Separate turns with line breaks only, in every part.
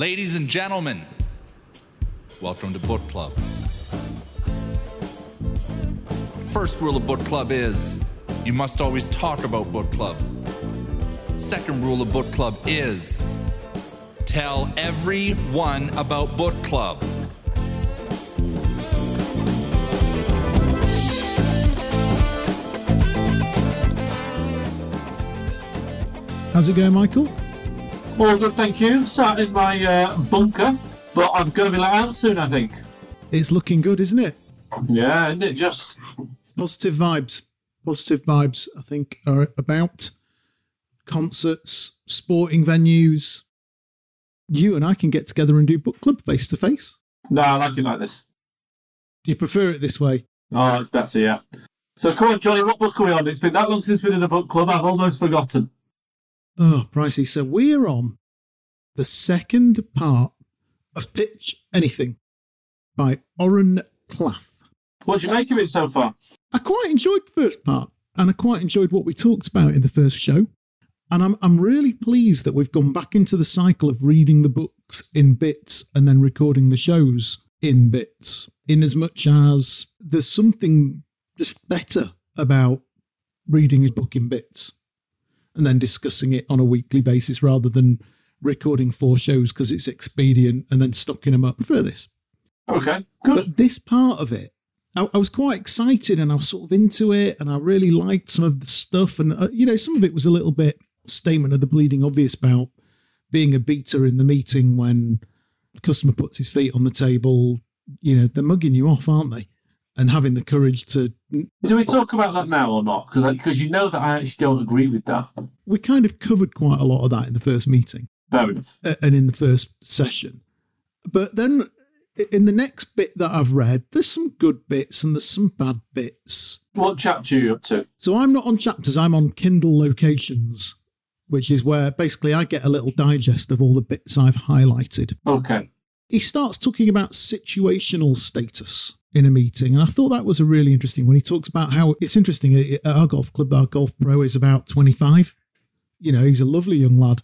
Ladies and gentlemen, welcome to Book Club. First rule of Book Club is you must always talk about Book Club. Second rule of Book Club is tell everyone about Book Club.
How's it going, Michael?
All good, thank you. Sat in my uh, bunker, but I'm going to be let out soon, I think.
It's looking good, isn't it?
Yeah, isn't it just?
Positive vibes. Positive vibes, I think, are about concerts, sporting venues. You and I can get together and do book club face to face.
No, I like it like this.
Do you prefer it this way?
Oh, it's better, yeah. So come on, Johnny, what book are we on? It's been that long since we've been in the book club, I've almost forgotten.
Oh, pricey. So we're on the second part of Pitch Anything by Oren Klaff.
What do you make of it so far?
I quite enjoyed the first part, and I quite enjoyed what we talked about in the first show. And I'm I'm really pleased that we've gone back into the cycle of reading the books in bits and then recording the shows in bits. In as much as there's something just better about reading a book in bits and then discussing it on a weekly basis rather than recording four shows because it's expedient and then stocking them up for this.
Okay, good.
But this part of it, I, I, was quite excited and I was sort of into it and I really liked some of the stuff. And, uh, you know, some of it was a little bit statement of the bleeding obvious about being a beta in the meeting when the customer puts his feet on the table. You know, they're mugging you off, aren't they? And having the courage to.
Do we talk about that now or not? Because because you know that I actually don't agree with that.
We kind of covered quite a lot of that in the first meeting.
Fair enough.
And in the first session. But then in the next bit that I've read, there's some good bits and there's some bad bits.
What chapter are you up to?
So I'm not on chapters, I'm on Kindle locations, which is where basically I get a little digest of all the bits I've highlighted.
Okay.
He starts talking about situational status in a meeting, and I thought that was a really interesting one. He talks about how it's interesting at our golf club, our golf pro is about 25. You know, he's a lovely young lad.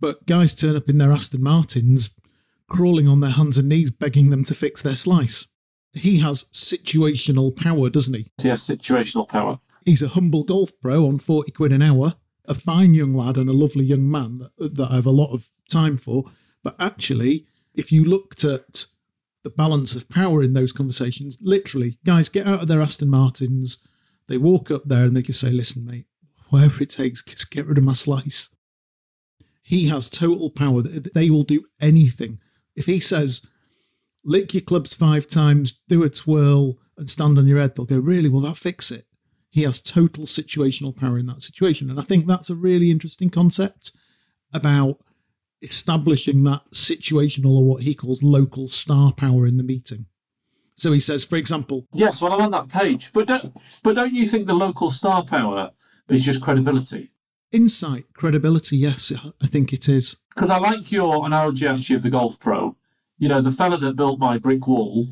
But guys turn up in their Aston Martins crawling on their hands and knees, begging them to fix their slice. He has situational power, doesn't he?
He has situational power.
He's a humble golf pro on 40 quid an hour, a fine young lad and a lovely young man that, that I have a lot of time for. But actually, if you looked at the balance of power in those conversations, literally, guys get out of their Aston Martins, they walk up there and they can say, listen, mate, whatever it takes, just get rid of my slice. He has total power. They will do anything if he says, lick your clubs five times, do a twirl, and stand on your head, they'll go, really? Will that fix it? He has total situational power in that situation. And I think that's a really interesting concept about establishing that situational or what he calls local star power in the meeting. So he says, for example,
yes, well, I'm on that page, but don't, but don't you think the local star power is just credibility?
Insight, credibility, yes, I think it is.
Because I like your analogy actually of the golf pro. You know, the fella that built my brick wall,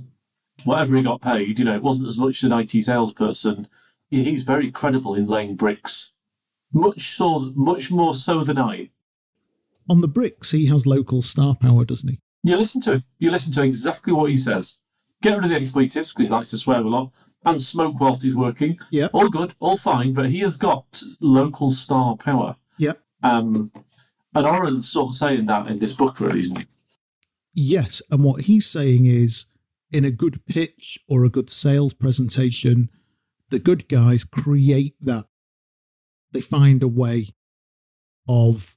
whatever he got paid, you know, it wasn't as much as an IT salesperson. He's very credible in laying bricks, much so, much more so than I.
On the bricks, he has local star power, doesn't he?
You listen to him. You listen to exactly what he says. Get rid of the expletives because he likes to swear a lot, and smoke whilst he's working.
Yeah,
all good, all fine. But he has got local star power.
Yeah.
Um, and Oren's sort of saying that in this book, really, isn't he?
Yes, and what he's saying is, in a good pitch or a good sales presentation, the good guys create that. They find a way of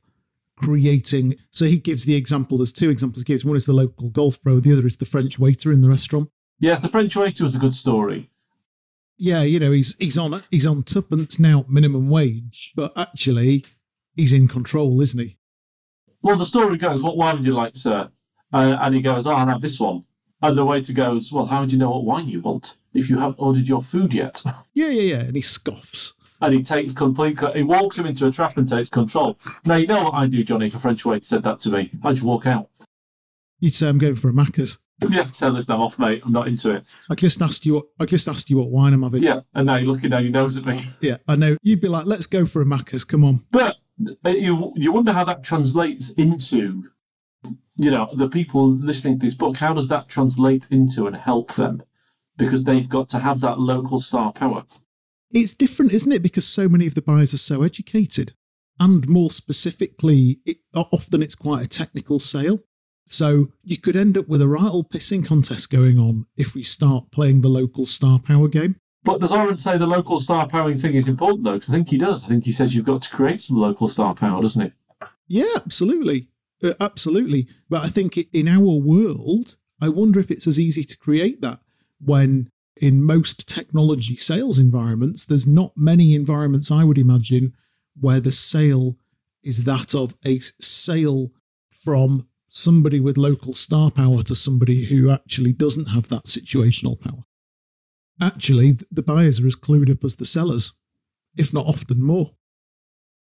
creating. So he gives the example. There's two examples he gives. One is the local golf pro. The other is the French waiter in the restaurant.
Yeah, the French waiter was a good story.
Yeah, you know he's he's on he's on tuppence now minimum wage, but actually he's in control, isn't he?
Well, the story goes, "What wine would you like, sir?" Uh, and he goes, "Oh, I'll have this one." And the waiter goes, "Well, how do you know what wine you want if you haven't ordered your food yet?"
Yeah, yeah, yeah. And he scoffs.
And he takes complete. He walks him into a trap and takes control. Now you know what I do, Johnny. If a French waiter said that to me, I'd just walk out.
You'd say, "I'm going for a Macca's."
Yeah, tell this now off, mate. I'm not into it.
I just asked you. What, I just asked you what wine I'm having.
Yeah, and now you're looking down your nose at me.
Yeah, I know. You'd be like, "Let's go for a Macca's." Come on.
But uh, you you wonder how that translates into you know, the people listening to this book, how does that translate into and help them? Because they've got to have that local star power.
It's different, isn't it? Because so many of the buyers are so educated. And more specifically, it, often it's quite a technical sale. So you could end up with a right old pissing contest going on if we start playing the local star power game.
But does Oren say the local star powering thing is important though? Because I think he does. I think he says you've got to create some local star power, doesn't he?
Yeah, absolutely. Uh, absolutely. But I think in our world, I wonder if it's as easy to create that when in most technology sales environments, there's not many environments I would imagine where the sale is that of a sale from somebody with local star power to somebody who actually doesn't have that situational power. Actually, the buyers are as clued up as the sellers, if not often more.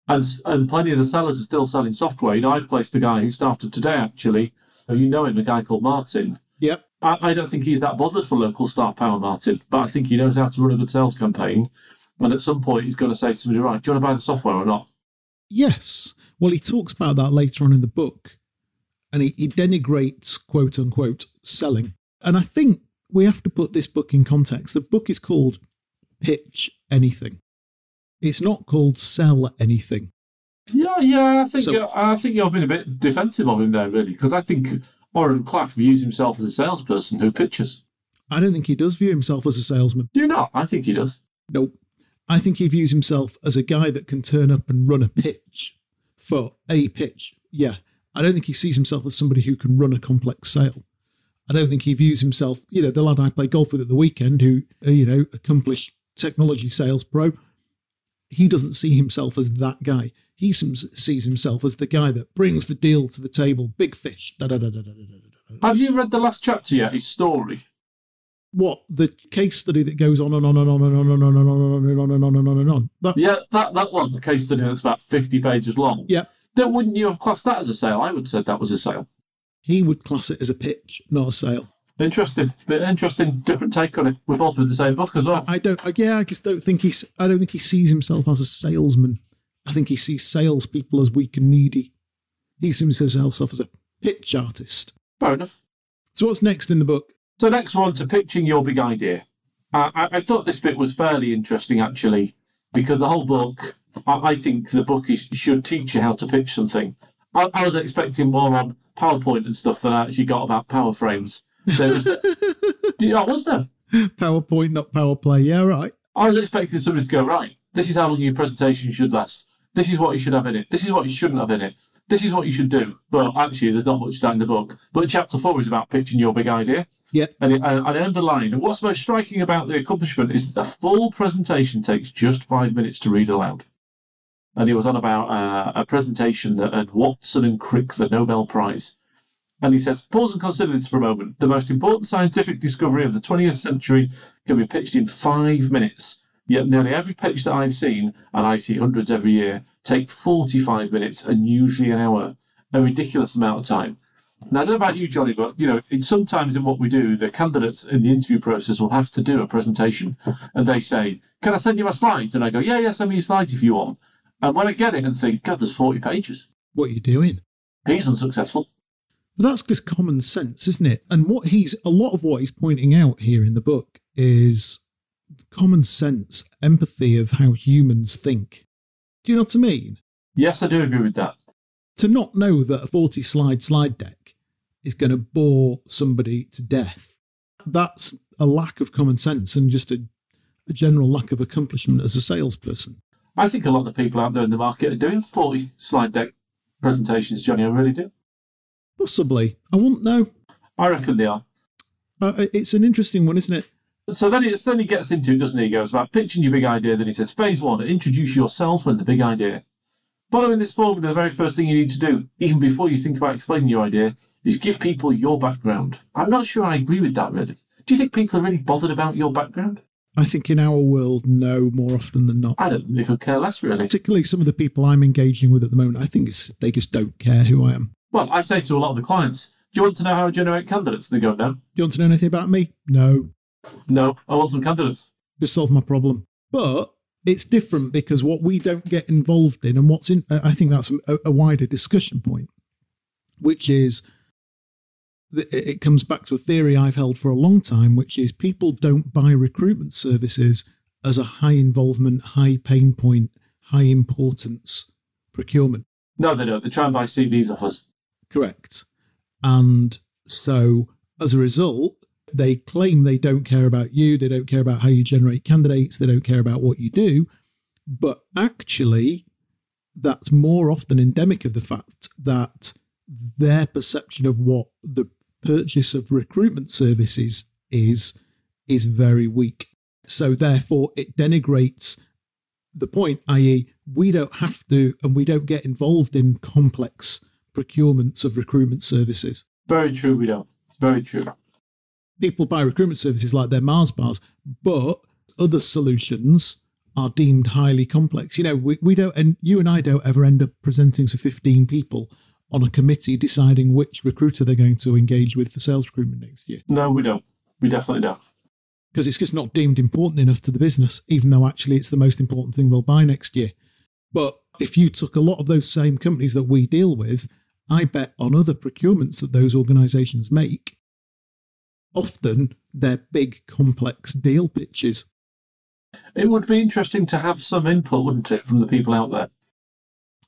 And, and plenty of the sellers are still selling software. You know, I've placed a guy who started today, actually. You know him, a guy called Martin.
Yep.
I, I don't think he's that bothered for local star power, Martin, but I think he knows how to run a good sales campaign. And at some point, he's going to say to somebody, right, do you want to buy the software or not?
Yes. Well, he talks about that later on in the book and he, he denigrates quote unquote selling. And I think we have to put this book in context. The book is called Pitch Anything. It's not called Sell Anything.
Yeah, yeah, I think so, I think you've been a bit defensive of him there, really, because I think Oren Klaff views himself as a salesperson who pitches.
I don't think he does view himself as a salesman.
Do you not? I think he does.
Nope. I think he views himself as a guy that can turn up and run a pitch for a pitch. Yeah, I don't think he sees himself as somebody who can run a complex sale. I don't think he views himself, you know, the lad I play golf with at the weekend, who, uh, you know, accomplished technology sales pro, he doesn't see himself as that guy. He sees himself as the guy that brings the deal to the table, big fish. Da, da, da,
Have you read the last chapter yet? His story.
What the case study that goes on and on and on and on and on and on and on and on and on and on. And on.
That, yeah, that that one, the case study that's about fifty pages long.
Yeah,
then wouldn't you have classed that as a sale? I would have said that was a sale.
He would class it as a pitch, not a sale.
Interesting, bit interesting, different take on it. We're both with the same book as well.
I, I don't. I, yeah, I just don't think he's. I don't think he sees himself as a salesman. I think he sees salespeople as weak and needy. He sees himself as a pitch artist.
Fair enough.
So what's next in the book?
So next one to pitching your big idea. Uh, I, I thought this bit was fairly interesting actually, because the whole book I, I think the book is, should teach you how to pitch something. I, I, was expecting more on PowerPoint and stuff than I actually got about power frames. There was, yeah, was there?
PowerPoint, not power play. Yeah, right.
I was expecting somebody to go, right, this is how long your presentation should last. This is what you should have in it. This is what you shouldn't have in it. This is what you should do. But actually, there's not much in the book. But chapter four is about pitching your big idea.
Yeah.
And, it, and I underlined, and what's most striking about the accomplishment is that the full presentation takes just five minutes to read aloud and he was on about uh, a presentation that earned Watson and Crick the Nobel Prize. And he says, pause and consider this for a moment. The most important scientific discovery of the 20th century can be pitched in five minutes. Yet nearly every pitch that I've seen, and I see hundreds every year, take 45 minutes and usually an hour. A ridiculous amount of time. Now, I don't know about you, Johnny, but you know, it's sometimes in what we do, the candidates in the interview process will have to do a presentation, and they say, "Can I send you my slides?" And I go, "Yeah, yeah, send me your slides if you want." And when I get it and think, God, there's 40 pages.
What are you doing?
He's unsuccessful.
But that's just common sense, isn't it? And what he's, a lot of what he's pointing out here in the book is common sense, empathy of how humans think. Do you know what I mean?
Yes, I do agree with that.
To not know that a 40 slide slide deck is going to bore somebody to death, that's a lack of common sense and just a, a general lack of accomplishment as a salesperson.
I think a lot of the people out there in the market are doing 40 slide deck presentations, Johnny. I really do.
Possibly. I won't know.
I reckon they are.
Uh, it's an interesting one, isn't it?
So then he, then he gets into it, doesn't he? He goes about pitching your big idea. Then he says, phase one, introduce yourself and the big idea. Following this formula, the very first thing you need to do, even before you think about explaining your idea, is give people your background. I'm not sure I agree with that, really. Do you think people are really bothered about your background?
I think in our world, no, more often than not.
I don't think could care less, really.
Particularly some of the people I'm engaging with at the moment, I think it's, they just don't care who I am.
Well, I say to a lot of the clients, do you want to know how I generate candidates? And they go, no. Do
you want to know anything about me? No.
No, I want some candidates.
Just solve my problem. But it's different because what we don't get involved in and what's in, uh, I think that's a, a wider discussion point. which is it comes back to a theory I've held for a long time, which is people don't buy recruitment services as a high involvement, high pain point, high importance procurement.
No, they don't. They try and buy CVs off us.
Correct. And so as a result, they claim they don't care about you, they don't care about how you generate candidates, they don't care about what you do. But actually, that's more often endemic of the fact that their perception of what the purchase of recruitment services is is very weak. So therefore it denigrates the point, i.e., we don't have to and we don't get involved in complex procurements of recruitment services.
Very true, we don't. Very true.
People buy recruitment services like they're Mars bars, but other solutions are deemed highly complex. You know, we, we don't, and you and I don't ever end up presenting to 15 people on a committee deciding which recruiter they're going to engage with for sales recruitment next year.
No, we don't. We definitely don't.
Because it's just not deemed important enough to the business, even though actually it's the most important thing they'll buy next year. But if you took a lot of those same companies that we deal with, I bet on other procurements that those organizations make, often they're big, complex deal pitches.
It would be interesting to have some input, wouldn't it, from the people out there?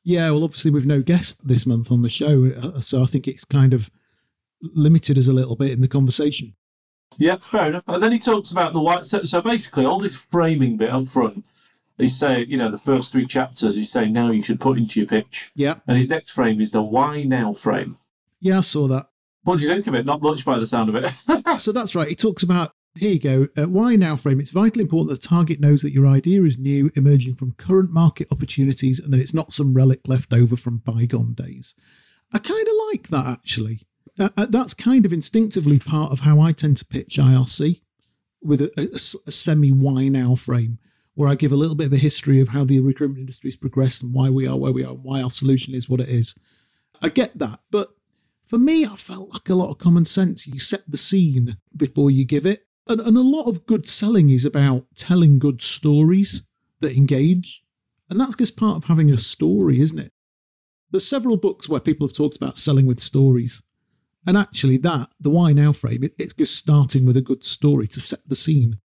Yeah, well, obviously we've no guest this month on the show, uh, so I think it's kind of limited us a little bit in the conversation.
Yeah, fair enough. And then he talks about the white. So, so basically, all this framing bit up front, he's saying, you know, the first three chapters, he's saying now you should put into your pitch.
Yeah.
And his next frame is the why now frame.
Yeah, I saw that.
What do you think of it? Not much by the sound of it.
so that's right. He talks about here you go. Uh, why now frame? It's vitally important that the target knows that your idea is new, emerging from current market opportunities, and that it's not some relic left over from bygone days. I kind of like that actually. Uh, uh, that's kind of instinctively part of how I tend to pitch IRC with a, a, a semi why now frame, where I give a little bit of a history of how the recruitment industry has progressed and why we are where we are and why our solution is what it is. I get that, but for me, I felt like a lot of common sense. You set the scene before you give it. And, and a lot of good selling is about telling good stories that engage. And that's just part of having a story, isn't it? There's several books where people have talked about selling with stories. And actually, that, the why now frame, it, it's just starting with a good story to set the scene.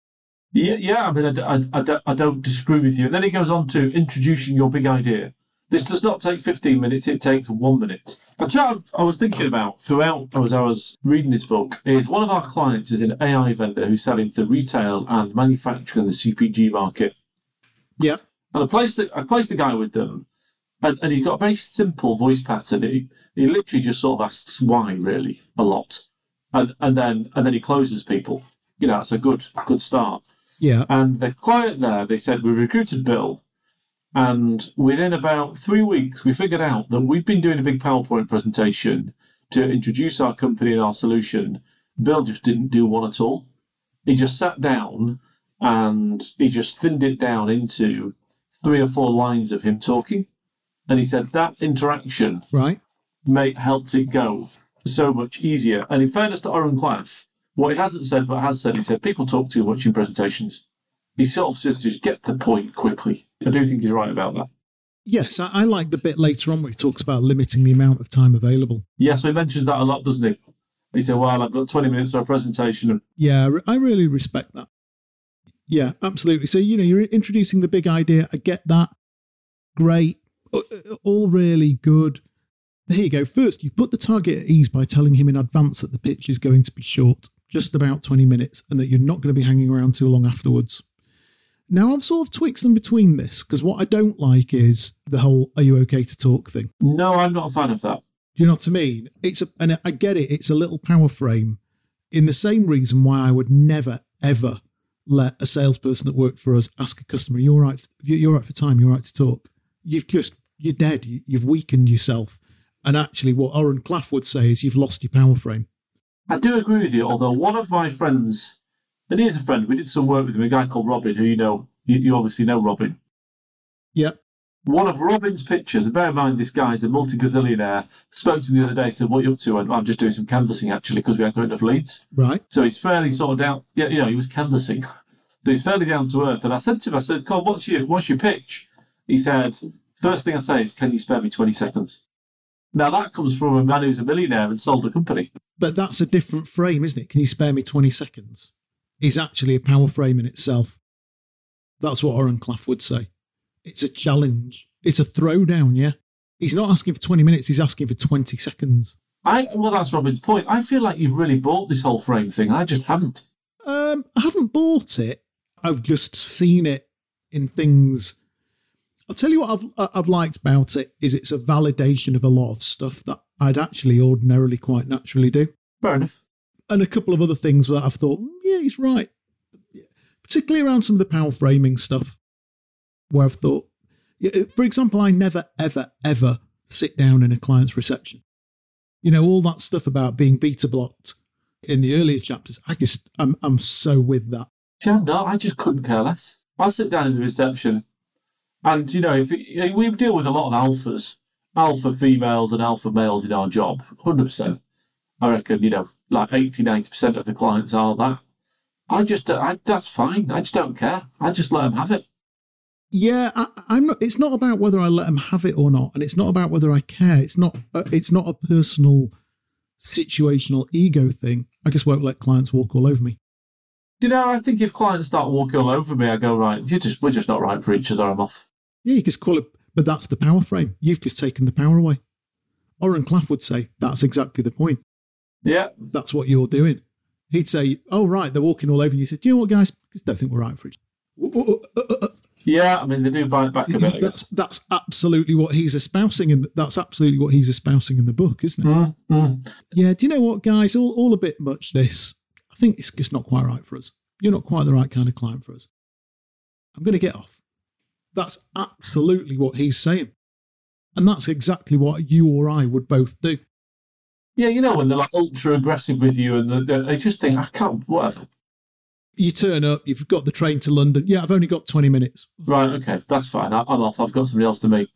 Yeah, yeah. I mean, I, I, I, I don't disagree with you. And then he goes on to introducing your big idea. This does not take 15 minutes, it takes one minute. A chat I was thinking about throughout as I was reading this book is one of our clients is an AI vendor who's selling to retail and manufacturing the CPG market.
Yeah.
And I placed, the, I placed the guy with them, and, and he's got a very simple voice pattern. He, he literally just sort of asks why, really, a lot. And, and then and then he closes people. You know, that's a good good start.
Yeah.
And the client there, they said, we recruited Bill and within about three weeks, we figured out that we've been doing a big PowerPoint presentation to introduce our company and our solution. Bill just didn't do one at all. He just sat down and he just thinned it down into three or four lines of him talking. And he said that interaction
right
made, helped it go so much easier. And in fairness to Oren Klaff, what he hasn't said but has said, he said people talk too much in presentations. He sort of says just get the point quickly. I do think he's right about that.
Yes, I, I like the bit later on where he talks about limiting the amount of time available.
Yes, he mentions that a lot, doesn't he? He said, "Well, I've got 20 minutes for a presentation."
Yeah, I really respect that. Yeah, absolutely. So you know, you're introducing the big idea. I get that. Great, uh, uh, all really good. There you go. First, you put the target at ease by telling him in advance that the pitch is going to be short, just about 20 minutes, and that you're not going to be hanging around too long afterwards. Now, I've sort of twixt in between this because what I don't like is the whole "Are you okay to talk?" thing.
No, I'm not a fan of that.
Do you know what I mean? It's a, and I get it. It's a little power frame. In the same reason why I would never ever let a salesperson that worked for us ask a customer, "You're right. You're right for time. You're right to talk." You've just you're dead. You've weakened yourself. And actually, what Oren Klaff would say is you've lost your power frame.
I do agree with you. Although one of my friends and he's a friend. We did some work with him, a guy called Robin, who you know, you, you obviously know Robin.
Yep.
One of Robin's pictures, and bear in mind this guy's a multi gazillionaire, spoke to me the other day, said, What are you up to? And I'm just doing some canvassing actually because we haven't got enough leads.
Right.
So he's fairly sort of down, yeah, you know, he was canvassing. so he's fairly down to earth. And I said to him, I said, Carl, what's your, what's your pitch? He said, First thing I say is, Can you spare me 20 seconds? Now that comes from a man who's a millionaire and sold a company.
But that's a different frame, isn't it? Can you spare me 20 seconds? Is actually a power frame in itself. That's what Oren Klaff would say. It's a challenge. It's a throwdown, yeah? He's not asking for 20 minutes, he's asking for 20 seconds.
I well, that's Robin's point. I feel like you've really bought this whole frame thing. I just haven't.
Um, I haven't bought it. I've just seen it in things. I'll tell you what I've I've liked about it is it's a validation of a lot of stuff that I'd actually ordinarily quite naturally do,
Fair enough.
And a couple of other things that I've thought, "Mm, yeah, he's right. Particularly around some of the power framing stuff, where I've thought, for example, I never ever ever sit down in a client's reception. You know all that stuff about being beta blocked in the earlier chapters. I just I'm I'm so with that.
Yeah, no, I just couldn't care less. I sit down in the reception, and you know, if it, we deal with a lot of alphas, alpha females and alpha males in our job, hundred percent. I reckon you know, like 80 90 percent of the clients are that. I just, I, that's fine. I just don't care. I just let them have it.
Yeah, I, I'm not. It's not about whether I let them have it or not, and it's not about whether I care. It's not. Uh, it's not a personal, situational ego thing. I just won't let clients walk all over me.
You know, I think if clients start walking all over me, I go right. You just, we're just not right for each other. I'm off.
Yeah, you just call it, but that's the power frame. You've just taken the power away. Oren Klaff would say that's exactly the point.
Yeah,
That's what you're doing. He'd say, "Oh right, they're walking all over," and you said, "Do you know what, guys? I just don't think we're right for each."
yeah. I mean, they do bite back a bit.
That's that's absolutely what he's espousing, and that's absolutely what he's espousing in the book, isn't it?
Mm, mm.
Yeah, do you know what, guys? All, all a bit much this. I think it's just not quite right for us. You're not quite the right kind of client for us. I'm going to get off. That's absolutely what he's saying. And that's exactly what you or I would both do.
Yeah, you know when they're like ultra aggressive with you, and they- just think, I can't, whatever.
You turn up, you've got the train to London. Yeah, I've only got 20 minutes.
Right, okay, that's fine. I, I'm off. I've got somebody else to meet.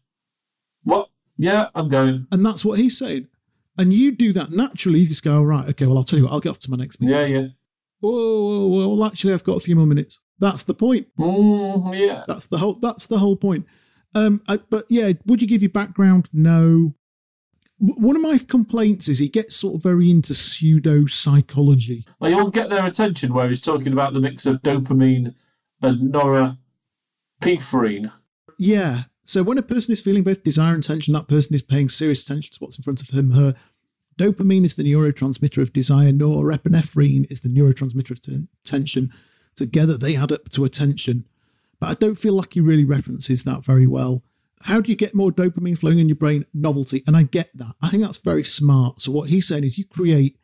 What? Yeah, I'm going.
And that's what he's saying. And you do that naturally. You just go, all right, okay, well, I'll tell you what, I'll get off to my next meeting.
Yeah, yeah.
Whoa, whoa, whoa, well, actually, I've got a few more minutes. That's the point.
Mm, yeah.
That's the whole. That's the whole point. Um, I, but yeah, would you give your background? No. One of my complaints is he gets sort of very into pseudo psychology.
Well, you'll get their attention where he's talking about the mix of dopamine and norepinephrine.
Yeah. So when a person is feeling both desire and tension, that person is paying serious attention to what's in front of him, her. Dopamine is the neurotransmitter of desire. Norepinephrine is the neurotransmitter of ten- tension. Together, they add up to attention. But I don't feel like he really references that very well. How do you get more dopamine flowing in your brain? Novelty. And I get that. I think that's very smart. So, what he's saying is you create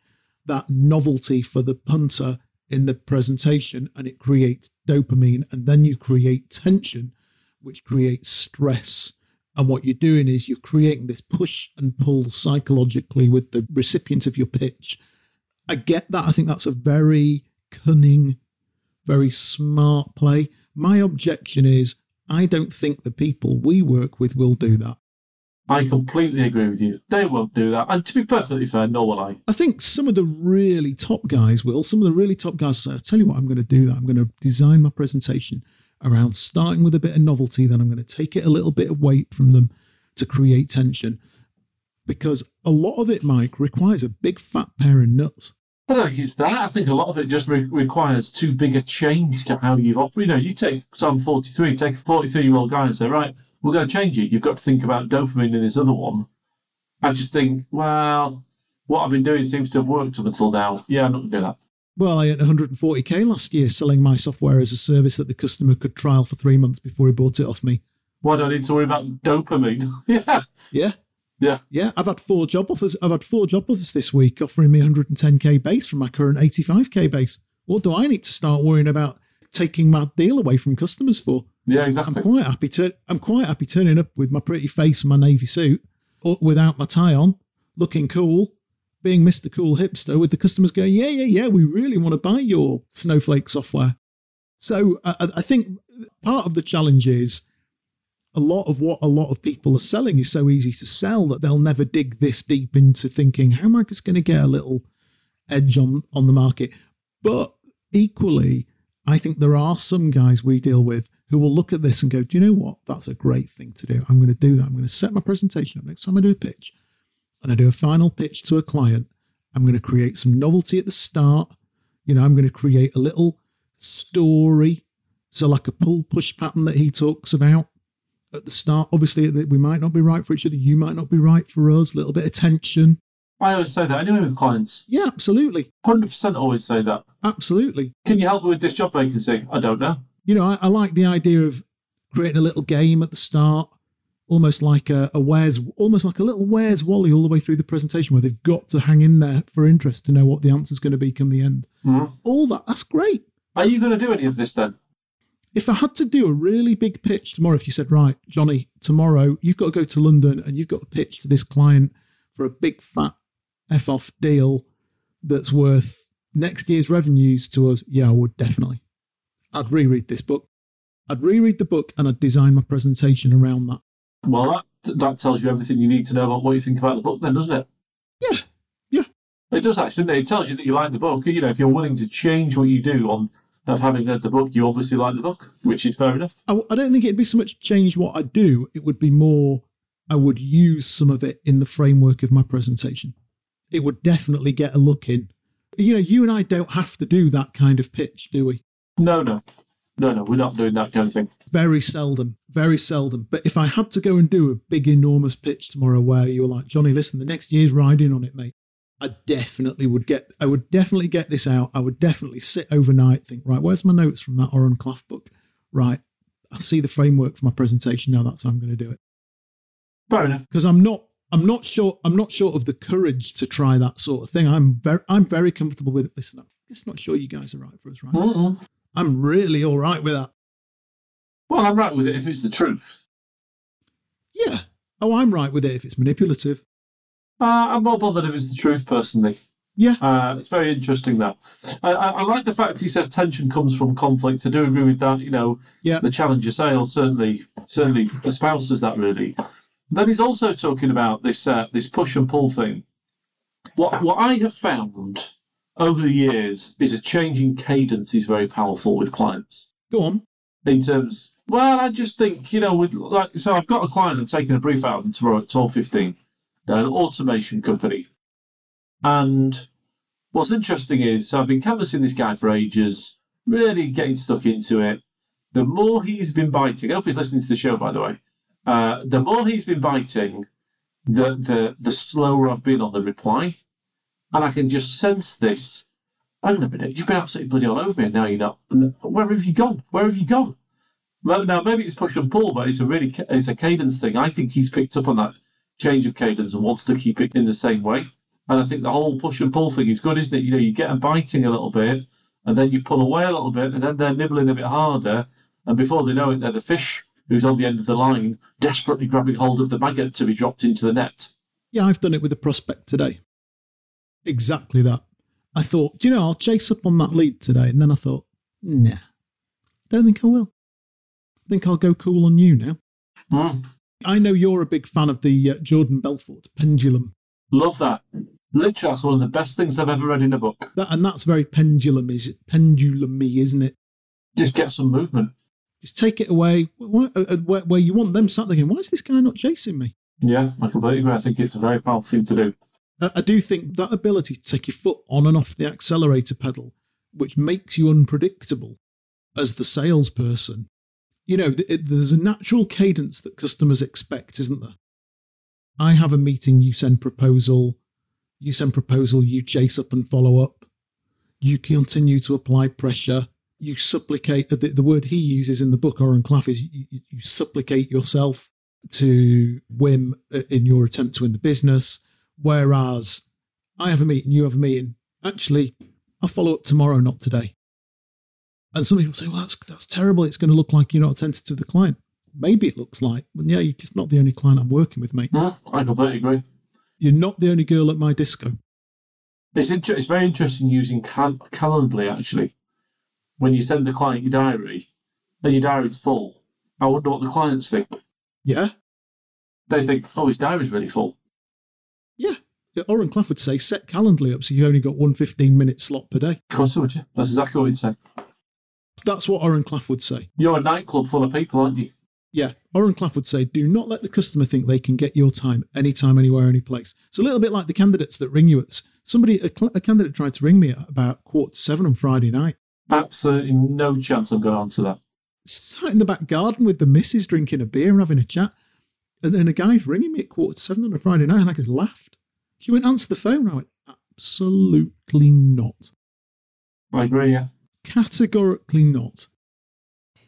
that novelty for the punter in the presentation and it creates dopamine. And then you create tension, which creates stress. And what you're doing is you're creating this push and pull psychologically with the recipient of your pitch. I get that. I think that's a very cunning, very smart play. My objection is I don't think the people we work with will do that.
I completely agree with you. They won't do that. And to be perfectly fair, nor will I.
I think some of the really top guys will. Some of the really top guys will say, I'll tell you what, I'm going to do that. I'm going to design my presentation around starting with a bit of novelty, then I'm going to take it a little bit of weight from them to create tension. Because a lot of it, Mike, requires a big fat pair of nuts.
I don't think it's that. I think a lot of it just re- requires too big a change to how you've operated. You know, you take Psalm 43, take a 43 year old guy and say, right, we're going to change it. You've got to think about dopamine in this other one. I just think, well, what I've been doing seems to have worked up until now. Yeah, I'm not going to do that.
Well, I earned 140k last year selling my software as a service that the customer could trial for three months before he bought it off me.
Why do I need to worry about dopamine? yeah,
Yeah.
Yeah.
Yeah, I've had four job offers. I've had four job offers this week offering me 110k base from my current 85k base. What do I need to start worrying about taking my deal away from customers for?
Yeah, exactly.
I'm quite happy to. I'm quite happy turning up with my pretty face and my navy suit, or without my tie on, looking cool, being Mr. Cool Hipster, with the customers going, "Yeah, yeah, yeah, we really want to buy your Snowflake software." So I, I- I think part of the challenge is a lot of what a lot of people are selling is so easy to sell that they'll never dig this deep into thinking, "How am I just going to get a little edge on on the market?" But equally, I think there are some guys we deal with who will look at this and go, Do you know what? That's a great thing to do. I'm going to do that. I'm going to set my presentation up next time I do a pitch. and I do a final pitch to a client, I'm going to create some novelty at the start. You know, I'm going to create a little story. So, like a pull push pattern that he talks about at the start. Obviously, we might not be right for each other. You might not be right for us. A little bit of tension.
I always say that anyway with clients.
Yeah, absolutely.
100% always say that.
Absolutely.
Can you help me with this job vacancy? I don't know.
You know, I, I like the idea of creating a little game at the start, almost like a, a where's, almost like a little where's Wally all the way through the presentation, where they've got to hang in there for interest to know what the answer's going to be come the end.
Mhm.
All that, that's great.
Are you going to do any of this then?
If I had to do a really big pitch tomorrow, if you said, right, Johnny, tomorrow you've got to go to London and you've got to pitch to this client for a big fat F off deal that's worth next year's revenues to us, yeah, I would definitely. I'd reread this book. I'd reread the book and I'd design my presentation around that.
Well, that, that tells you everything you need to know about what you think about the book, then, doesn't it?
Yeah, yeah.
It does actually. doesn't It It tells you that you like the book. You know, if you're willing to change what you do on of having read the book, you obviously like the book, which is fair enough.
I, I don't think it'd be so much change what I do. It would be more, I would use some of it in the framework of my presentation. It would definitely get a look in. You know, you and I don't have to do that kind of pitch, do we?
No, no, no, no. We're not doing that kind of thing.
Very seldom, very seldom. But if I had to go and do a big, enormous pitch tomorrow where you were like, Johnny, listen, the next year's riding on it, mate. I definitely would get, I would definitely get this out. I would definitely sit overnight, think, right, where's my notes from that Oren Klaff book? Right, I see the framework for my presentation now. That's how I'm going to do it.
Fair enough.
Because I'm not, I'm not sure, I'm not sure of the courage to try that sort of thing. I'm very, I'm very comfortable with it. Listen, I'm just not sure you guys are right for us, right?
Mm-mm.
I'm really all right with that.
Well, I'm right with it if it's the truth.
Yeah. Oh, I'm right with it if it's manipulative.
Uh, I'm more bothered if it's the truth, personally.
Yeah.
Uh, it's very interesting that. I, I, I like the fact he says tension comes from conflict. I do agree with that. You know,
Yeah.
the Challenger sales certainly certainly espouses that really. Then he's also talking about this uh, this push and pull thing. What what I have found over the years is a changing cadence is very powerful with clients
Go on.
in terms. Well, I just think you know with like so I've got a client I'm taking a brief out of them tomorrow at twelve fifteen. They're an automation company, and what's interesting is so I've been canvassing this guy for ages, really getting stuck into it. The more he's been biting, I hope he's listening to the show by the way. Uh, the more he's been biting, the the the slower I've been on the reply, and I can just sense this. Hang on a minute, you've been absolutely bloody all over me, and now you're not. Where have you gone? Where have you gone? Well, now maybe it's push and pull, but it's a really it's a cadence thing. I think he's picked up on that change of cadence and wants to keep it in the same way. And I think the whole push and pull thing is good, isn't it? You know, you get them biting a little bit, and then you pull away a little bit, and then they're nibbling a bit harder, and before they know it, they're the fish who's on the end of the line, desperately grabbing hold of the maggot to be dropped into the net.
Yeah, I've done it with a prospect today. Exactly that. I thought, do you know, I'll chase up on that lead today. And then I thought, nah, don't think I will. I think I'll go cool on you now.
Mm.
I know you're a big fan of the uh, Jordan Belfort pendulum.
Love that. Literally, that's one of the best things I've ever read in a book.
That, and that's very pendulum, is it? Pendulumy, isn't it?
Just get some movement.
Just take it away where, uh, where, where you want them sat there going, why is this guy not chasing me?
Yeah, I completely agree. I think it's a very powerful thing to do.
I, I do think that ability to take your foot on and off the accelerator pedal, which makes you unpredictable as the salesperson. You know, th- there's a natural cadence that customers expect, isn't there? I have a meeting, you send proposal, you send proposal, you chase up and follow up, you continue to apply pressure, you supplicate. The, the word he uses in the book, Oren Klaff, is you, you- supplicate yourself to whim uh, in your attempt to win the business. Whereas I have a meeting, you have a meeting. Actually, I'll follow up tomorrow, not today. And some people say, well, that's, that's terrible. It's going to look like you're not attentive to the client. Maybe it looks like, but yeah, you're not the only client I'm working with, mate.
Mm, I completely agree.
You're not the only girl at my disco.
It's, inter- it's very interesting using cal- Calendly, actually. When you send the client your diary and your diary's full, I wonder what the clients think.
Yeah?
They think, oh, his diary's really full.
Yeah. Yeah, Oren Klaff would say, set Calendly up so you've only got one 15 minute slot per day.
Of course, would you? That's exactly what he'd say.
That's what Oren Klaff would say.
You're a nightclub full of people, aren't you?
Yeah, Oren Klaff would say, do not let the customer think they can get your time anytime, anywhere, any place. It's a little bit like the candidates that ring you. At, somebody, a, cl- a candidate tried to ring me at about quarter to seven on Friday night.
Absolutely no chance I'm going to answer that.
Sat in the back garden with the missus drinking a beer and having a chat. And then a guy's ringing me at quarter to seven on a Friday night and I just laughed. She went, answer the phone. I went, absolutely not.
I agree, yeah.
Categorically not.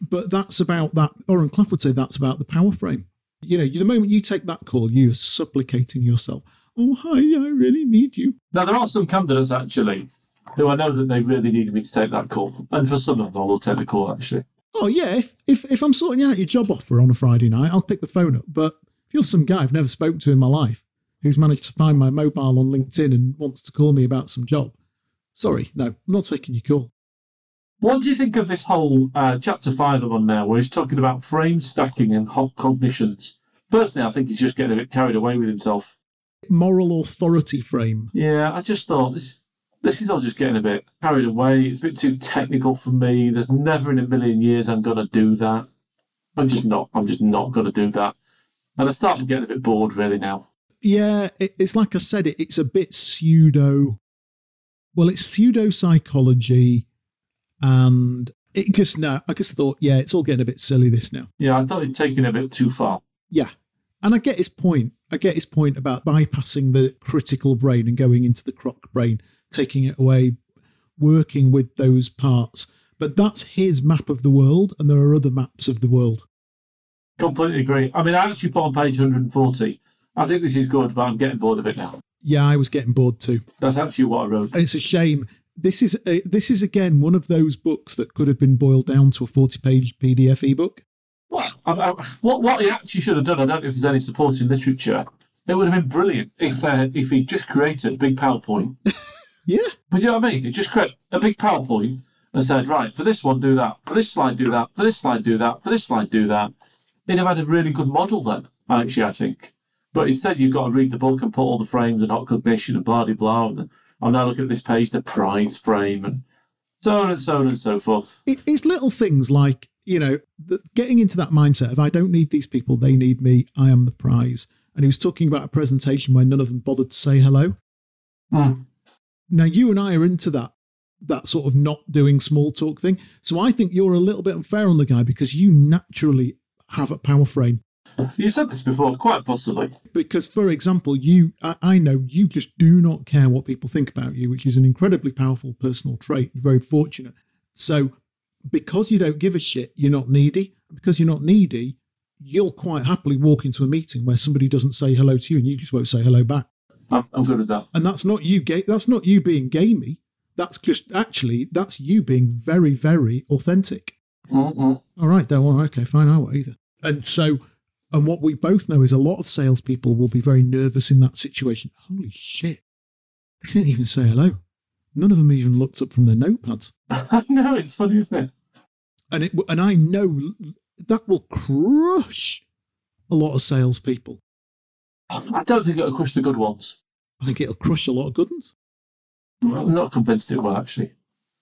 But that's about that. Oren Klaff would say that's about the power frame. You know, the moment you take that call, you're supplicating yourself. Oh, hi, I really need you.
Now, there are some candidates actually who I know that they really needed me to take that call. And for some of them, I will take the call actually.
Oh, yeah. If, if, if I'm sorting out your job offer on a Friday night, I'll pick the phone up. But if you're some guy I've never spoken to in my life who's managed to find my mobile on LinkedIn and wants to call me about some job, sorry, no, I'm not taking your call.
What do you think of this whole uh, chapter five I'm on now, where he's talking about frame stacking and hot cognitions? Personally, I think he's just getting a bit carried away with himself.
Moral authority frame.
Yeah, I just thought this this is all just getting a bit carried away. It's a bit too technical for me. There's never in a million years I'm going to do that. I'm just not. I'm just not going to do that. And I'm starting to get a bit bored really now.
Yeah, it, it's like I said, it, it's a bit pseudo. Well, it's pseudo psychology, and it just no. I just thought, yeah, it's all getting a bit silly this now.
Yeah, I thought it'd taken a bit too far.
Yeah, and I get his point. I get his point about bypassing the critical brain and going into the croc brain, taking it away, working with those parts. But that's his map of the world, and there are other maps of the world.
Completely agree. I mean, I actually put on page 140. I think this is good, but I'm getting bored of it now.
Yeah, I was getting bored too.
That's actually what I wrote.
And it's a shame. This is a, this is again one of those books that could have been boiled down to a forty-page PDF ebook.
What, I, I, what what he actually should have done, I don't know if there's any supporting literature. It would have been brilliant if uh, if he just created a big PowerPoint.
Yeah,
But you know what I mean? He just create a big PowerPoint and said, right, for this one, do that. For this slide, do that. For this slide, do that. For this slide, do that. He'd have had a really good model then, actually, I think. But instead, you've got to read the book and put all the frames and hot cognition and blah, blah, blah. And I'm now looking at this page, the prize frame, and so on and so on and so forth.
it, it's little things like you know the, getting into that mindset of I don't need these people, they need me. I am the prize. And he was talking about a presentation where none of them bothered to say hello.
Mm.
Now you and I are into that that sort of not doing small talk thing. So I think you're a little bit unfair on the guy because you naturally have a power frame.
You said this before, quite possibly.
Because, for example, you, I, I know you just do not care what people think about you, which is an incredibly powerful personal trait. You're very fortunate. So, because you don't give a shit, you're not needy. Because you're not needy, you'll quite happily walk into a meeting where somebody doesn't say hello to you and you just won't say hello back.
I'm, I'm good at that.
And that's not you ga- That's not you being gamey. That's just actually that's you being very, very authentic.
Mm-mm.
All right, then. Well, okay, fine. I won't either. And so, and what we both know is a lot of salespeople will be very nervous in that situation. Holy shit! They didn't even say hello. None of them even looked up from their notepads.
I know, it's funny, isn't it?
And it and I know that will crush a lot of salespeople.
I don't think it'll crush the good ones.
I think it'll crush a lot of good ones.
I'm not convinced it will, actually.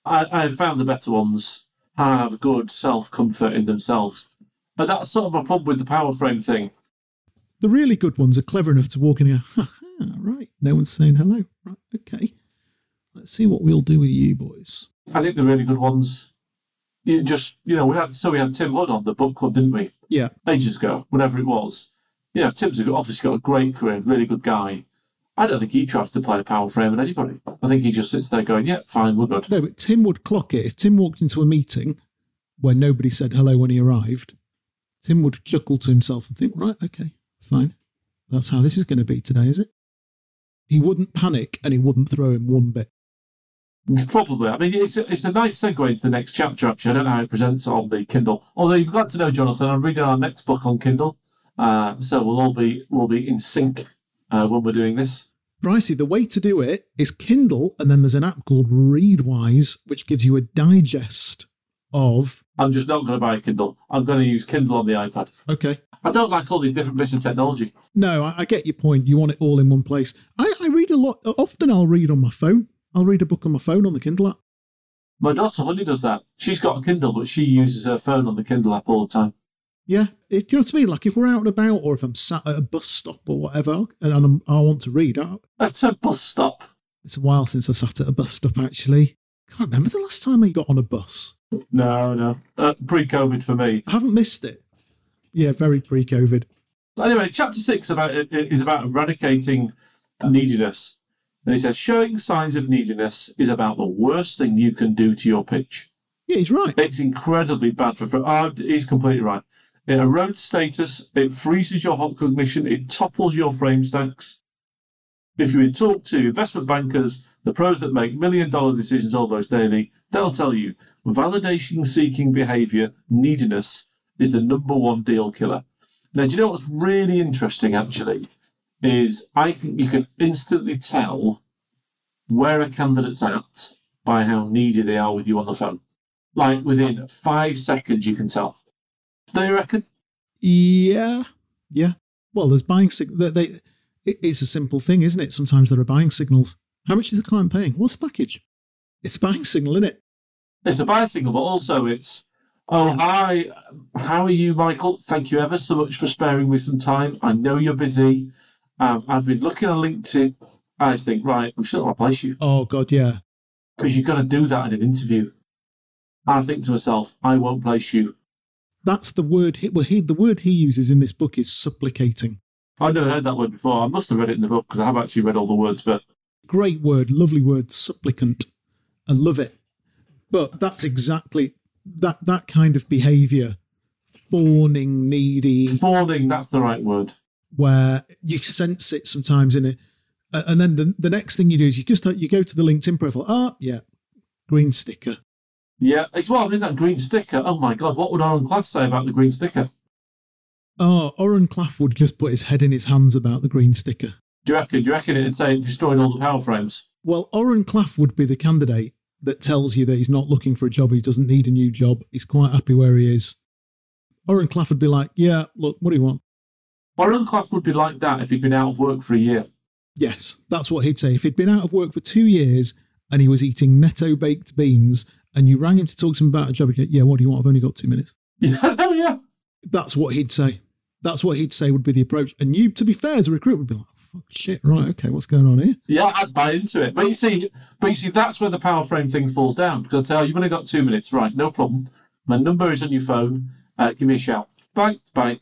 I, I've found the better ones have good self comfort in themselves. But that's sort of a problem with the power frame thing.
The really good ones are clever enough to walk in and go, ha, ha, right, no one's saying hello. Right, okay. Let's see what we'll do with you boys.
I think the really good ones, you just, you know, we had, so we had Tim Hood on the book club, didn't we?
Yeah,
Ages ago, whenever it was. You know, Tim's obviously got a great career, really good guy. I don't think he tries to play a power frame on anybody. I think he just sits there going, yeah, fine, we're good.
No, but Tim would clock it. If Tim walked into a meeting where nobody said hello when he arrived, Tim would chuckle to himself and think, right, okay, fine. That's how this is going to be today, is it? He wouldn't panic and he wouldn't throw him one bit.
Probably. I mean, it's a, it's a nice segue into the next chapter, actually. I don't know how it presents on the Kindle. Although you're glad to know, Jonathan, I'm reading our next book on Kindle. Uh, so we'll all be we'll be in sync uh, when we're doing this.
Brycey, the way to do it is Kindle, and then there's an app called Readwise, which gives you a digest of.
I'm just not going to buy a Kindle. I'm going to use Kindle on the iPad.
Okay.
I don't like all these different bits of technology.
No, I, I get your point. You want it all in one place. I, I read a lot. Often I'll read on my phone. I'll read a book on my phone on the Kindle app.
My daughter Honey does that. She's got a Kindle, but she uses her phone on the Kindle app all the time.
Yeah, it, you know what I mean? Like if we're out and about or if I'm sat at a bus stop or whatever and I'm, I want to read, I,
That's a bus stop.
it's a while since I've sat at a bus stop actually. Can't remember the last time I got on a bus.
No, no. Uh, pre-COVID for me.
I haven't missed it. Yeah, very pre COVID.
Anyway, chapter six about is about eradicating neediness, and he says showing signs of neediness is about the worst thing you can do to your pitch.
Yeah, he's right.
It's incredibly bad for. Uh, he's completely right. It erodes status. It freezes your hot cognition. It topples your frame stacks. If you talk to investment bankers, the pros that make million dollar decisions almost daily, they'll tell you validation seeking behavior, neediness, is the number one deal killer. Now, do you know what's really interesting actually? Is I think you can instantly tell where a candidate's at by how needy they are with you on the phone. Like within five seconds, you can tell. Do you reckon?
Yeah, yeah. Well, there's buying sig- they, they, It's a simple thing, isn't it? Sometimes there are buying signals. How much is the client paying? What's the package? It's a buying signal, isn't it?
It's a buying signal, but also it's, oh, hi, how are you, Michael? Thank you ever so much for sparing me some time. I know you're busy. Um, I've been looking on LinkedIn. I just think, right, I'm still going to place you
Oh God, yeah.
because you've got to do that in an interview. And I think to myself, I won't place you.
That's the word. He, well, he the word he uses in this book is supplicating.
I've never heard that word before. I must have read it in the book because I have actually read all the words, but
Great word, lovely word, supplicant. I love it. But that's exactly that that kind of behaviour, fawning, needy,
fawning, that's the right word.
where you sense it sometimes in it. And then the, the next thing you do is you just you go to the LinkedIn profile. Ah, yeah, green sticker.
Yeah, it's well, I mean, that green sticker. Oh my God, what would Oren Klaff say about the green sticker?
Oh, Oren Klaff would just put his head in his hands about the green sticker.
Do you reckon? Do you reckon it'd say it destroyed all the power frames?
Well, Oren Klaff would be the candidate that tells you that he's not looking for a job, he doesn't need a new job, he's quite happy where he is. Oren Klaff would be like, Yeah, look, what do you want?
Oren Klaff would be like that if he'd been out of work for a year.
Yes, that's what he'd say. If he'd been out of work for two years and he was eating netto baked beans and you rang him to talk to him about a job, he'd go, Yeah, what do you want? I've only got two minutes.
Yeah, yeah.
That's what he'd say. That's what he'd say would be the approach. And you, to be fair, as a recruit, would be like, Fuck, shit, right, okay, what's going on here?
Yeah, I'd buy into it. But you see, but you see, that's where the power frame thing falls down because I say, oh, you've only got two minutes, right? No problem. My number is on your phone. Uh, give me a shout. Bye, bye.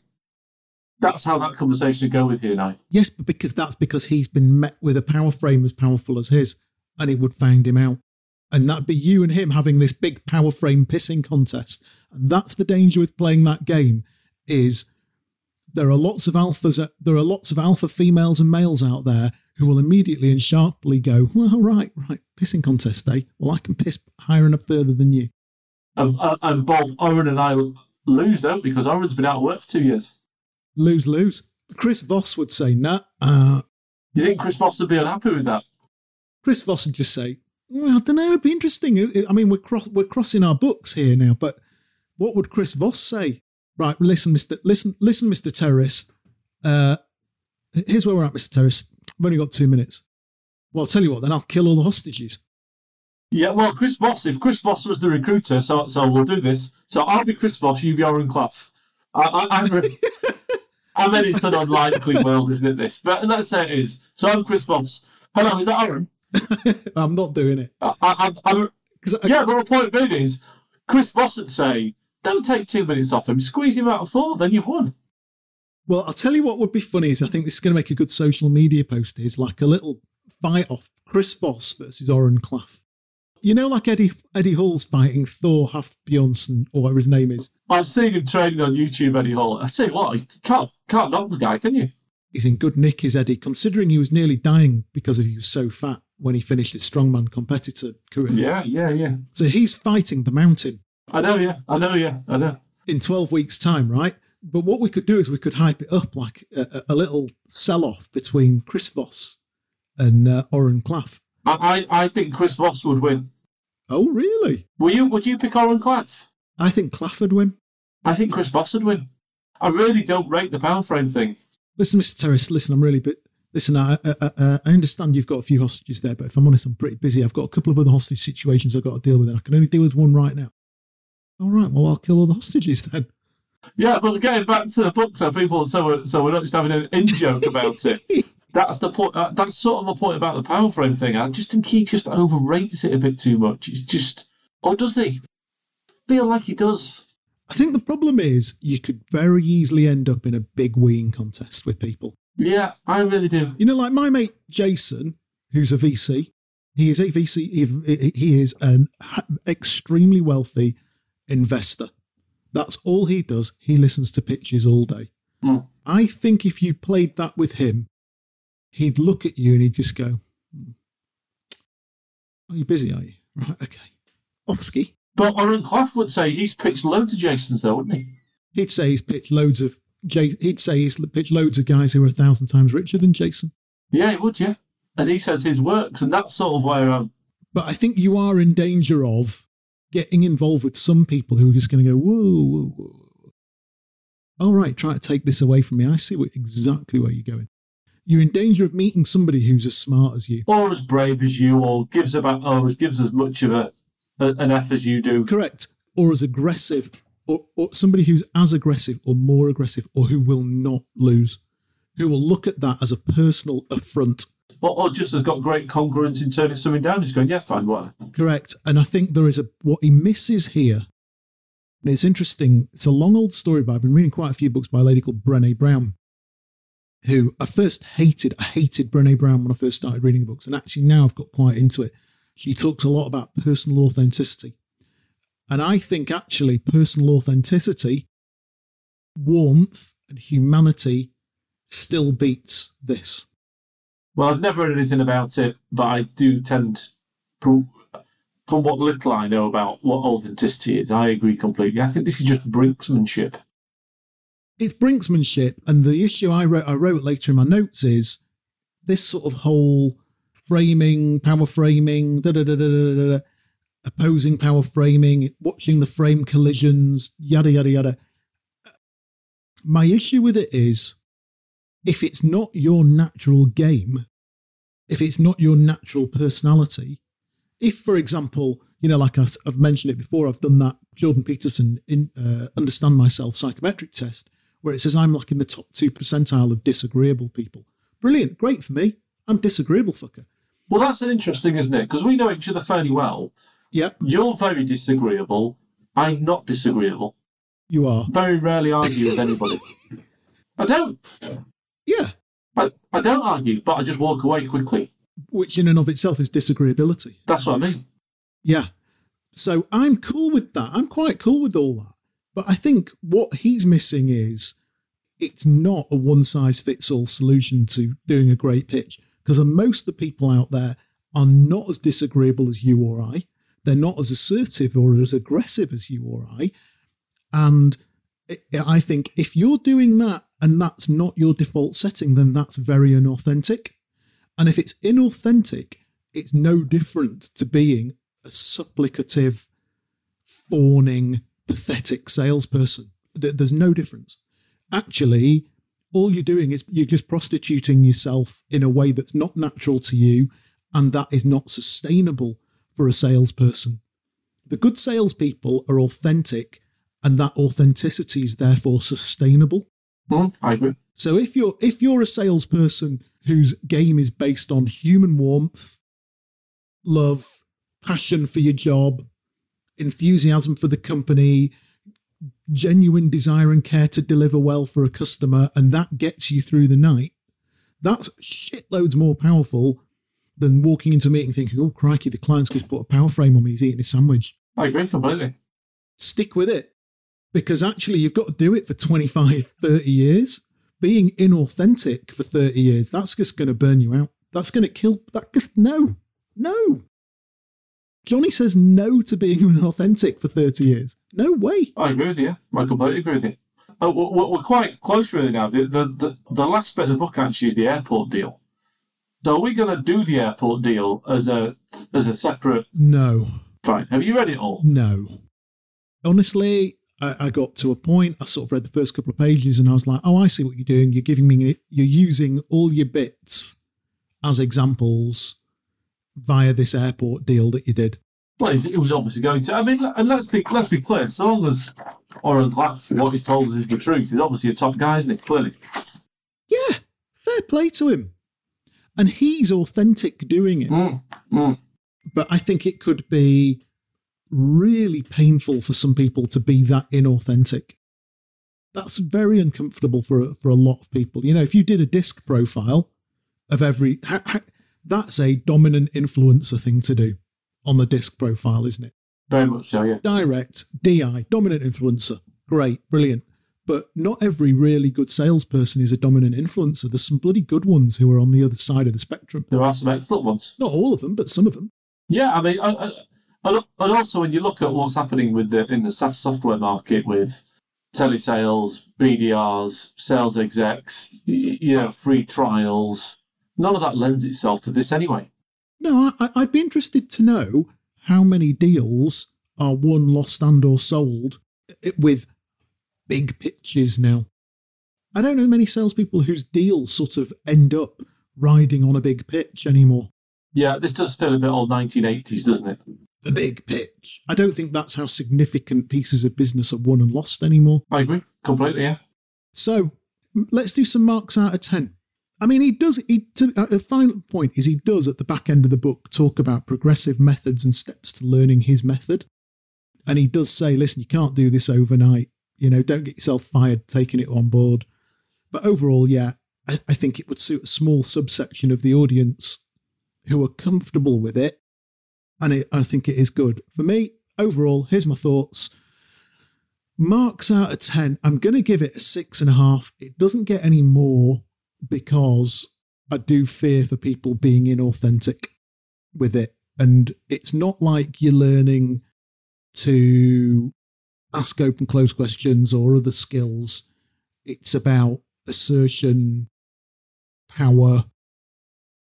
That's how that conversation would go with here now.
Yes, but because that's because he's been met with a power frame as powerful as his, and it would find him out. And that'd be you and him having this big power frame pissing contest. And that's the danger with playing that game is there are lots of alphas there are lots of alpha females and males out there who will immediately and sharply go, Well, right, right, pissing contest, day. Well I can piss higher and up further than you.
Um, uh, and both Owen and I lose, don't? Because Owen's been out of work for two years.
Lose lose. Chris Voss would say, nah, uh
Do you think Chris Voss would be unhappy with that?
Chris Voss would just say, well, I don't know, it'd be interesting. I mean, we're, cro- we're crossing our books here now, but what would Chris Voss say? Right, listen, Mr. Listen, listen, Mr. Terrorist. Uh, here's where we're at, Mr. Terrorist. I've only got two minutes. Well, I'll tell you what, then I'll kill all the hostages.
Yeah, well, Chris Voss, if Chris Voss was the recruiter, so so we'll do this. So I'll be Chris Voss, you be Oren Klaff. I, I, I'm, re- I mean, it's an unlikely world, isn't it, this? But let's say it is. So I'm Chris Voss. Hello, is that Aaron?
I'm not doing it.
I, I,
I-
yeah, but the point being is, Chris Voss would say, don't take two minutes off him, squeeze him out of four, then you've won.
Well, I'll tell you what would be funny is I think this is going to make a good social media post. Is like a little fight off Chris Voss versus Oren Klaff. You know, like Eddie Eddie Hall's fighting Thor Huff Bjornsson or whatever his name is.
I've seen him training on YouTube, Eddie Hall. I say what, you can't, can't knock the guy, can you?
He's in good nick, is Eddie, considering he was nearly dying because of he was so fat when he finished his strongman competitor career.
Yeah, yeah, yeah.
So he's fighting the mountain
I know, yeah, I know, yeah, I know.
in 12 weeks' time, right? But what we could do is we could hype it up like a, a- little sell off between Chris Voss and uh, Oren Klaff.
I, I, I think Chris Voss would win.
Oh, really?
Will you? Would you pick Oren Klaff?
I think Klaff would win.
I think Chris Voss would win. I really don't rate the power frame thing.
Listen, Mr. Terrace, listen, I'm really bit. Listen, I, I, I, I understand you've got a few hostages there, but if I'm honest, I'm pretty busy. I've got a couple of other hostage situations I've got to deal with, and I can only deal with one right now. All right, well, I'll kill all the hostages then.
Yeah, but getting back to the book, so people, so we're, so we're not just having an in joke about it. That's the point. Uh, that's sort of my point about the power frame thing. I just think he just overrates it a bit too much. It's just, or does he? Feel like he does.
I think the problem is you could very easily end up in a big weeing contest with people.
Yeah, I really do.
You know, like my mate Jason, who's a VC. He is a VC. He, he is an extremely wealthy investor. That's all he does. He listens to pitches all day.
Mm.
I think if you played that with him, he'd look at you and he'd just go, hmm. Are you busy, are you? Right, okay. Off ski.
But Oren Klaff would say he's pitched loads of Jasons, though, wouldn't he?
He'd say he's pitched loads of he'd say he's pitched loads of guys who are a thousand times richer than Jason.
Yeah, he would, yeah. And he says his works, and that's sort of where I'm.
But I think you are in danger of getting involved with some people who are just going to go, whoa, whoa, whoa. All right, try to take this away from me. I see what, exactly where you're going. You're in danger of meeting somebody who's as smart as you,
or as brave as you, or gives about, or gives as much of a, a an F as you do.
Correct, or as aggressive, or, or somebody who's as aggressive or more aggressive, or who will not lose, who will look at that as a personal affront
or, or, just has got great congruence in turning something down. He's going, yeah, fine, what?
Correct. And I think there is a what he misses here. And it's interesting. It's a long old story, but I've been reading quite a few books by a lady called Brené Brown, who I first hated. I hated Brené Brown when I first started reading the books, and actually now I've got quite into it. She talks a lot about personal authenticity. And I think actually personal authenticity, warmth, and humanity still beats this.
Well, I've never read anything about it, but I do tend, from from what little I know about what authenticity is, I agree completely. I think this is just brinksmanship.
It's brinksmanship, and the issue I wrote I wrote later in my notes is this sort of whole framing, power framing, da da da da da da, opposing power framing, watching the frame collisions, yada yada yada. My issue with it is if it's not your natural game, if it's not your natural personality, if, for example, you know, like I've mentioned it before, I've done that Jordan Peterson in uh, Understand Myself psychometric test, where it says I'm like in the top two percentile of disagreeable people. Brilliant, great for me. I'm disagreeable fucker.
Well, that's an interesting, isn't it? Because we know each other fairly well.
Yeah.
You're very disagreeable. I'm not disagreeable.
You are.
Very rarely argue with anybody. I don't.
Yeah.
I, I don't argue, but I just walk away quickly.
Which in and of itself is disagreeability.
That's what I mean.
Yeah. So I'm cool with that. I'm quite cool with all that. But I think what he's missing is it's not a one size fits all solution to doing a great pitch because most of the people out there are not as disagreeable as you or I. They're not as assertive or as aggressive as you or I. And I think if you're doing that and that's not your default setting, then that's very inauthentic. And if it's inauthentic, it's no different to being a supplicative, fawning, pathetic salesperson. There's no difference. Actually, all you're doing is you're just prostituting yourself in a way that's not natural to you and that is not sustainable for a salesperson. The good salespeople are authentic and that authenticity is therefore sustainable.
Mm, I agree.
So if you're if you're a salesperson whose game is based on human warmth, love, passion for your job, enthusiasm for the company, genuine desire and care to deliver well for a customer, and that gets you through the night, that's shitloads more powerful than walking into a meeting thinking, oh, crikey, the client's just put a power frame on me, he's eating his sandwich.
I agree completely.
Stick with it because actually you've got to do it for 25, 30 years. Being inauthentic for 30 years, that's just going to burn you out. That's going to kill, that just, no, no. Johnny says no to being inauthentic for 30 years. No way.
I agree with you. I completely agree with you. Oh, we're, quite close really now. The, the, the, the last bit of the book actually is the airport deal. So are we going to do the airport deal as a as a separate?
No.
Fine. Have you read it all?
No. Honestly, I, I, got to a point. I sort of read the first couple of pages, and I was like, "Oh, I see what you're doing. You're giving me, you're using all your bits as examples via this airport deal that you did."
Well, it was obviously going to. I mean, and let's be let's be clear. So long as Oren Klaff, what he told us is the truth, he's obviously a top guy, isn't he? Clearly.
Yeah, fair play to him. And he's authentic doing it.
Mm, mm.
But I think it could be really painful for some people to be that inauthentic. That's very uncomfortable for a, for a lot of people. You know, if you did a disc profile of every, ha, ha, that's a dominant influencer thing to do on the disc profile, isn't it?
Very much so. Yeah.
direct, DI, dominant influencer. Great, brilliant. But not every really good salesperson is a dominant influencer. There's some bloody good ones who are on the other side of the spectrum.
There are some excellent ones.
Not all of them, but some of them.
Yeah, I mean, I, I, and and also when you look at what's happening with the in the SaaS software market with telesales, BDRs, sales execs, you know, free trials, none of that lends itself to this anyway.
No, I, I'd be interested to know how many deals are won, lost, and or sold with big pitches now. I don't know many salespeople whose deals sort of end up riding on a big pitch anymore.
Yeah, this does feel a bit old 1980s, doesn't it?
The big pitch. I don't think that's how significant pieces of business are won and lost anymore.
I agree completely. Yeah.
So let's do some marks out of 10. I mean, he does, he, to, uh, a final point is he does at the back end of the book talk about progressive methods and steps to learning his method. And he does say, listen, you can't do this overnight. You know, don't get yourself fired taking it on board. But overall, yeah, I, I think it would suit a small subsection of the audience who are comfortable with it. And it, I think it is good. For me, overall, here's my thoughts. Marks out of 10, I'm going to give it a six and a half. It doesn't get any more because I do fear for people being inauthentic with it. And it's not like you're learning to ask open close questions or other skills. It's about assertion, power,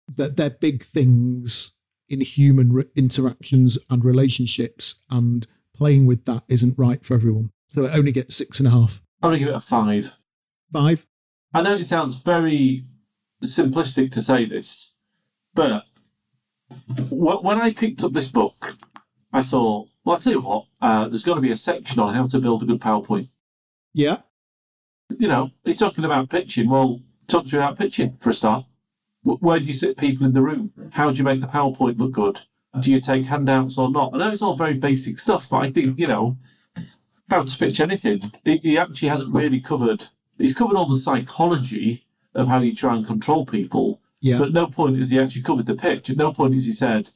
that they're big things in human re- interactions and relationships. And playing with that isn't right for everyone. So it only gets six and a half.
I'm gonna give it a five.
Five.
I know it sounds very simplistic to say this, but wh- when I picked up this book, I thought, well, I'll tell you what, uh, there's got to be a section on how to build a good PowerPoint.
Yeah.
You know, you're talking about pitching. Well, talk to me about pitching for a start. Wh- Where do you sit people in the room? How do you make the PowerPoint look good? Do you take handouts or not? I know it's all very basic stuff, but I think, you know, how to pitch anything, he, he actually hasn't really covered. He's covered all the psychology of how you try and control people,
Yeah.
but at no point has he actually covered the pitch. At no point has he said,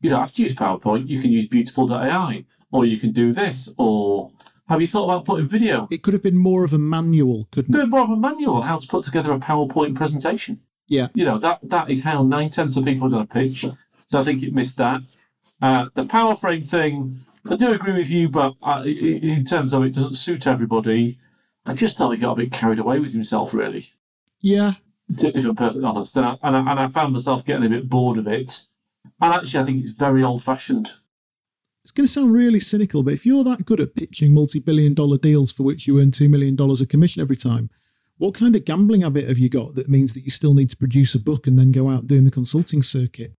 you don't have to use PowerPoint, you can use beautiful.ai, or you can do this, or have you thought about putting video?
it could have been more of a manual, couldn't it?
Bit more of a manual how to put together a PowerPoint presentation.
Yeah.
You know, that that is how nine tenths of people are going to pitch. So I think it missed that. Uh, the power frame thing, I do agree with you, but uh, i- in terms of it doesn't suit everybody. I just thought he got a bit carried away with himself, really,
Yeah.
to- if I'm perfectly honest. And I, and, I, and I found myself getting a bit bored of it. And actually, I think it's very old fashioned.
It's going to sound really cynical, but if you're that good at pitching multi billion dollar deals for which you earn $2 million a commission every time, what kind of gambling habit have you got that means that you still need to produce a book and then go out doing the consulting circuit?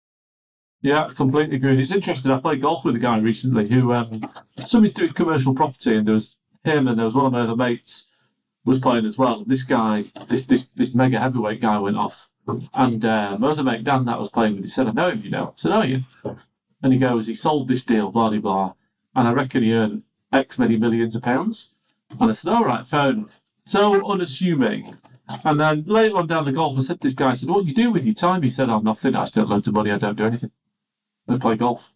Yeah, I completely agree. It's interesting. I played golf with a guy recently who um, somebody's doing commercial property, and there was him and there was one of my other mates was playing as well. This guy, this this this mega heavyweight guy, went off, and uh, my other mate Dan that was playing with, he said, "I know him, you know." I said, "Oh, you?" And he goes, "He sold this deal, blah blah blah, and I reckon he earned X many millions of pounds." And I said, "All right, fair enough." So unassuming. And then later on down the golf, I said to this guy, I said, What do you do with your time? He said, i Oh, nothing. I just earn loads of money. I don't do anything. I play golf.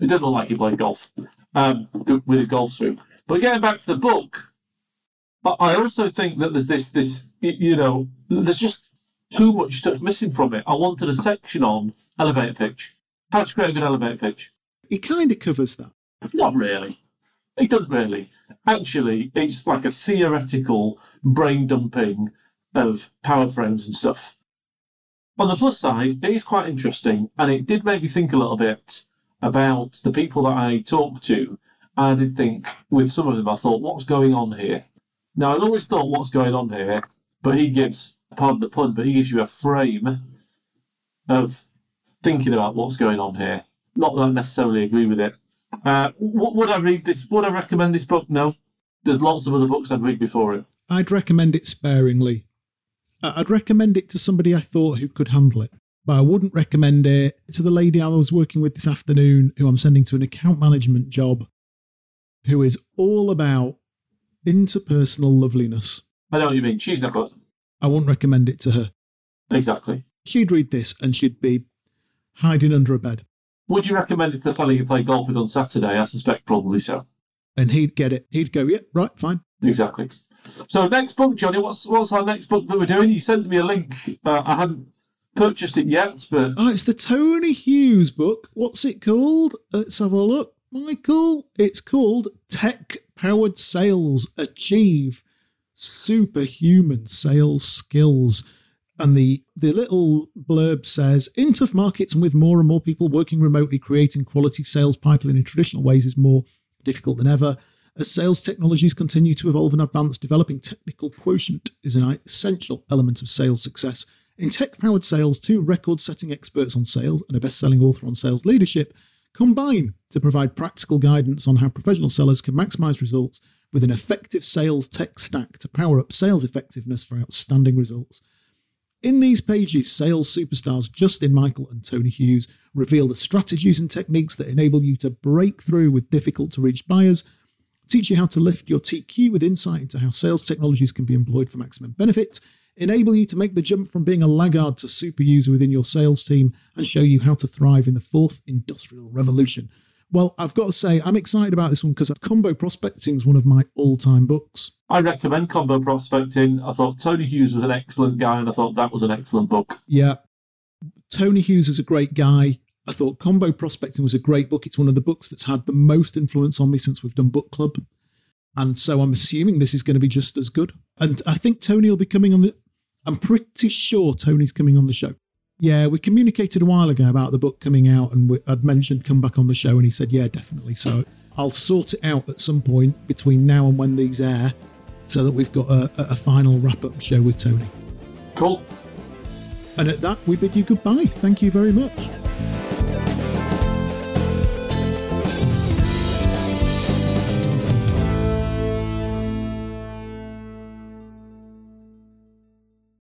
It didn't look like he played golf um, with his golf swing. But getting back to the book, I I also think that there's this, this, you know, there's just too much stuff missing from it. I wanted a section on elevator pitch. How to create a good elevator pitch.
It kind of covers that.
Not really. It doesn't really. Actually, it's like a theoretical brain dumping of power frames and stuff. On the plus side, it is quite interesting, and it did make me think a little bit about the people that I talked to. I did think, with some of them, I thought, what's going on here? Now, I'd always thought, what's going on here? But he gives, pardon the pun, but he gives you a frame of thinking about what's going on here. Not that I necessarily agree with it. Uh, would I read this? Would I recommend this book? No. There's lots of other books I'd read before it.
I'd recommend it sparingly. I'd recommend it to somebody I thought who could handle it. But I wouldn't recommend it to the lady I was working with this afternoon, who I'm sending to an account management job, who is all about interpersonal loveliness.
I know what you mean. She's not good.
I wouldn't recommend it to her.
Exactly.
She'd read this and she'd be hiding under a bed.
Would you recommend it to the fella you play golf with on Saturday? I suspect probably so.
And he'd get it. He'd go, yeah, right, fine.
Exactly. So next book, Johnny. What's what's our next book that we're doing? You sent me a link. Uh, I hadn't purchased it yet, but
Oh, it's the Tony Hughes book. What's it called? Let's have a look. Michael, it's called Tech Powered Sales Achieve Superhuman Sales Skills. And the, the little blurb says In tough markets and with more and more people working remotely, creating quality sales pipeline in traditional ways is more difficult than ever. As sales technologies continue to evolve and advance, developing technical quotient is an essential element of sales success. In tech powered sales, two record setting experts on sales and a best selling author on sales leadership combine to provide practical guidance on how professional sellers can maximize results with an effective sales tech stack to power up sales effectiveness for outstanding results. In these pages, sales superstars Justin Michael and Tony Hughes reveal the strategies and techniques that enable you to break through with difficult to reach buyers, teach you how to lift your TQ with insight into how sales technologies can be employed for maximum benefit, enable you to make the jump from being a laggard to super user within your sales team, and show you how to thrive in the fourth industrial revolution. Well, I've got to say, I'm excited about this one because Combo Prospecting is one of my all time books.
I recommend Combo Prospecting. I thought Tony Hughes was an excellent guy, and I thought that was an excellent book.
Yeah. Tony Hughes is a great guy. I thought Combo Prospecting was a great book. It's one of the books that's had the most influence on me since we've done book club. And so I'm assuming this is going to be just as good. And I think Tony will be coming on the. I'm pretty sure Tony's coming on the show. Yeah, we communicated a while ago about the book coming out, and we, I'd mentioned come back on the show, and he said, yeah, definitely. So I'll sort it out at some point between now and when these air so that we've got a, a final wrap up show with Tony.
Cool.
And at that, we bid you goodbye. Thank you very much.